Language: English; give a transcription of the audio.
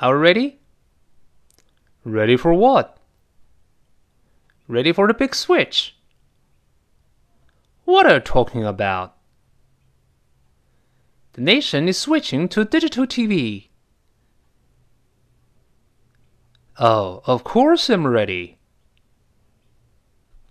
Are ready? Ready for what? Ready for the big switch. What are you talking about? The nation is switching to digital TV. Oh, of course I'm ready.